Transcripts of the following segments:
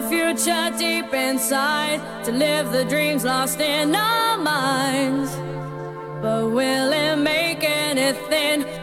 the future deep inside to live the dreams lost in our minds. But will it make anything?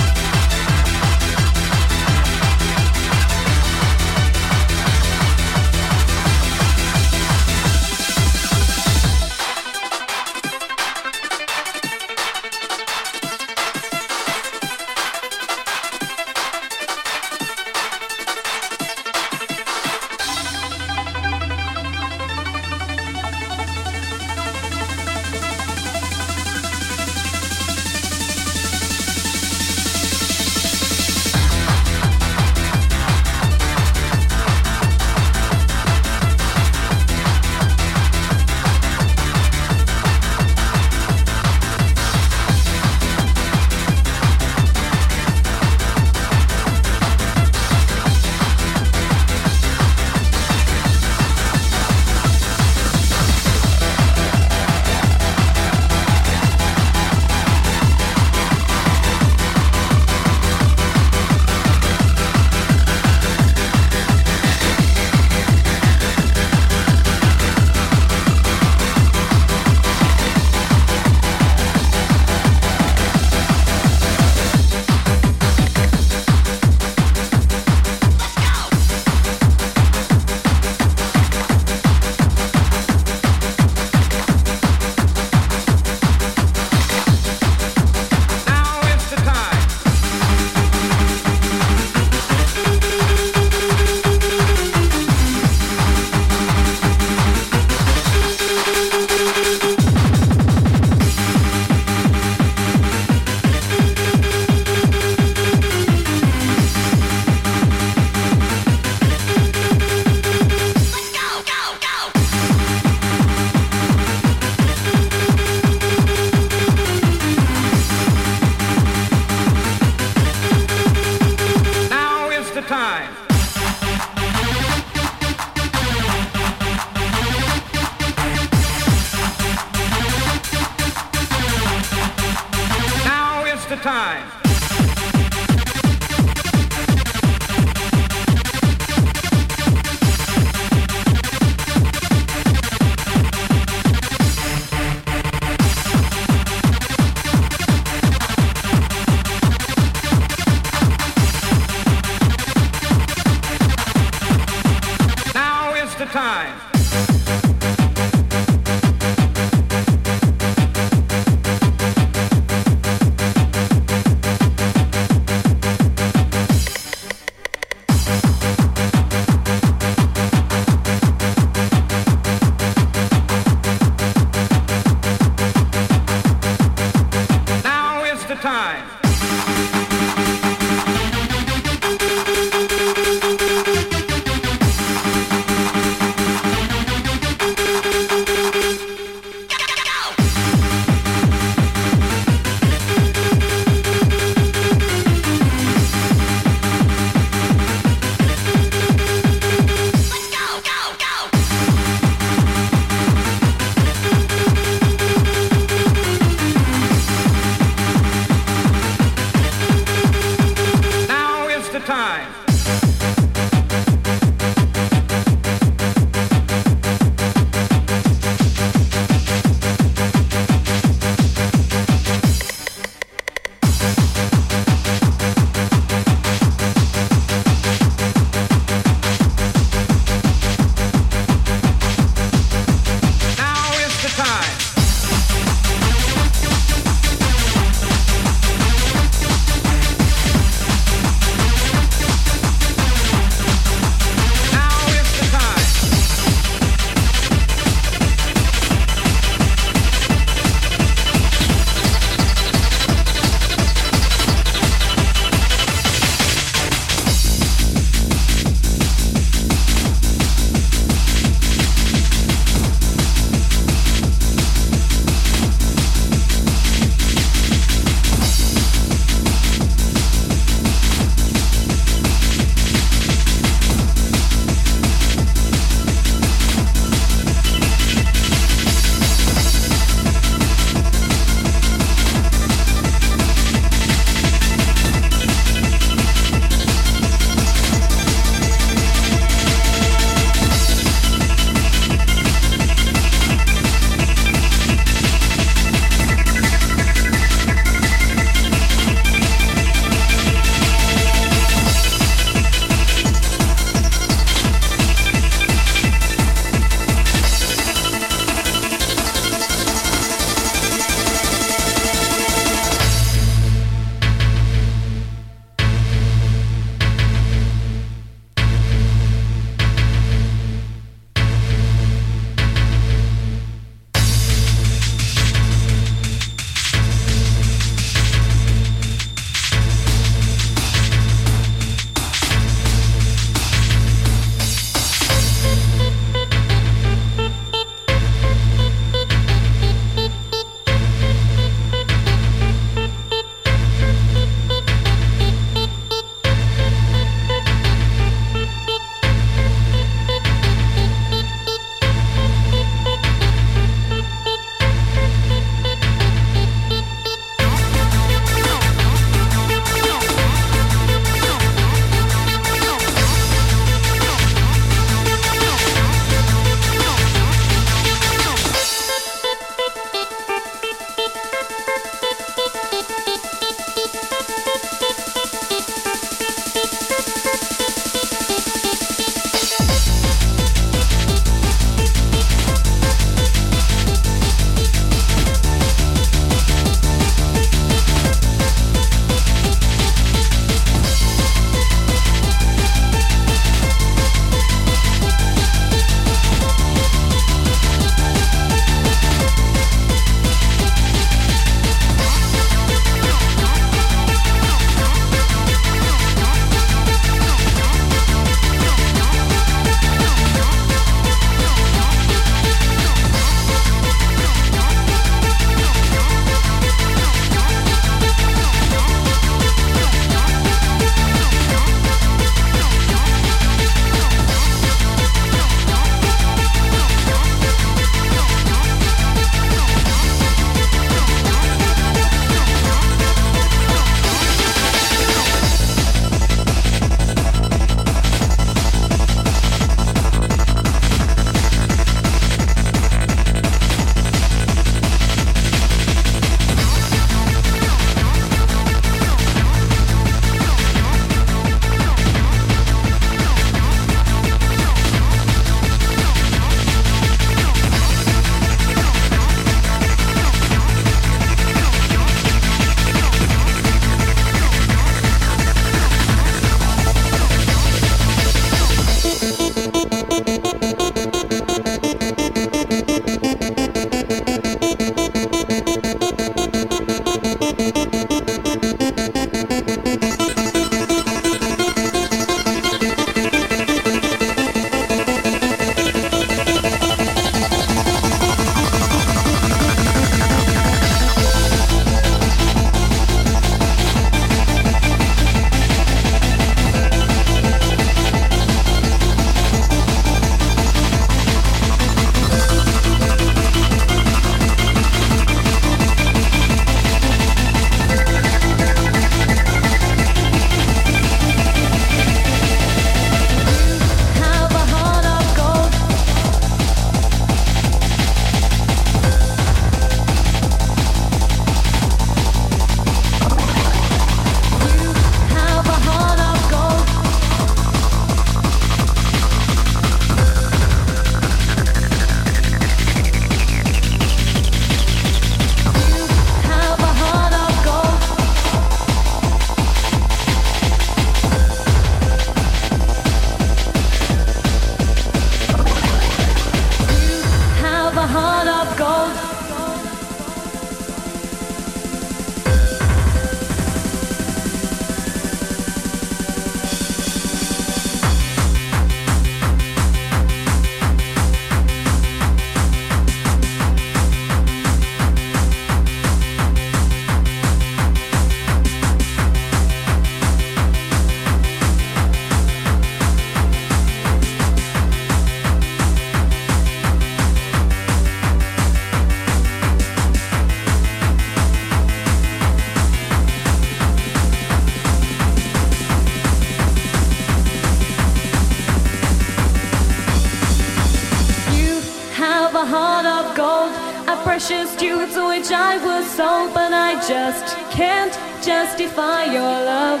Just can't justify your love.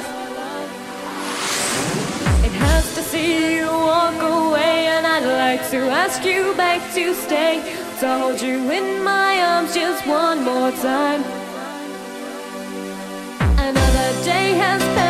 It has to see you walk away, and I'd like to ask you back to stay, to hold you in my arms just one more time. Another day has passed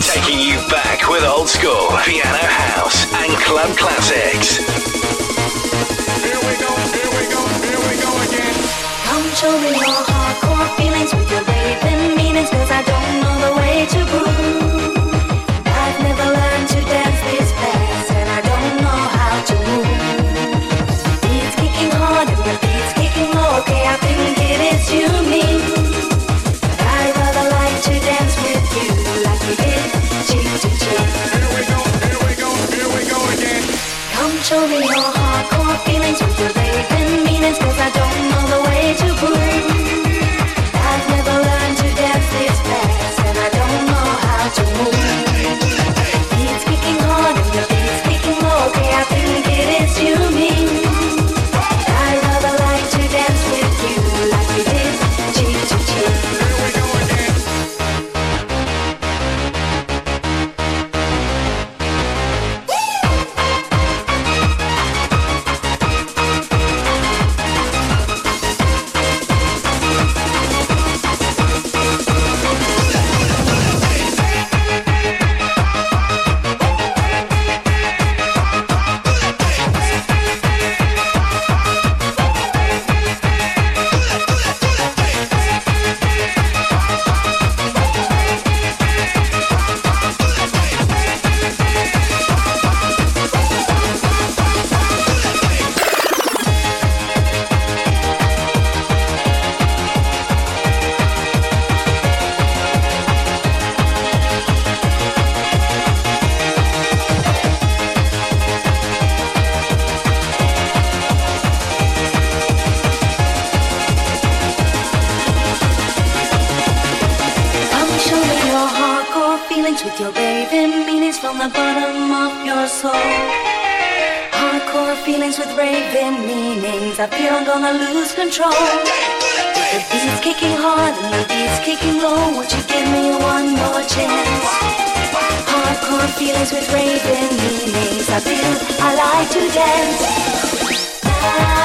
Jennings. Taking you back with old school, piano house, and club classics. Here we go, here we go, here we go again. Come show me your hardcore feelings with your raving meanings, cause I don't know the way to groove. From the bottom of your soul. Hardcore feelings with raving meanings. I feel I'm gonna lose control. The beat's kicking hard and the beat's kicking low. Would you give me one more chance? Hardcore feelings with raving meanings. I feel I like to dance.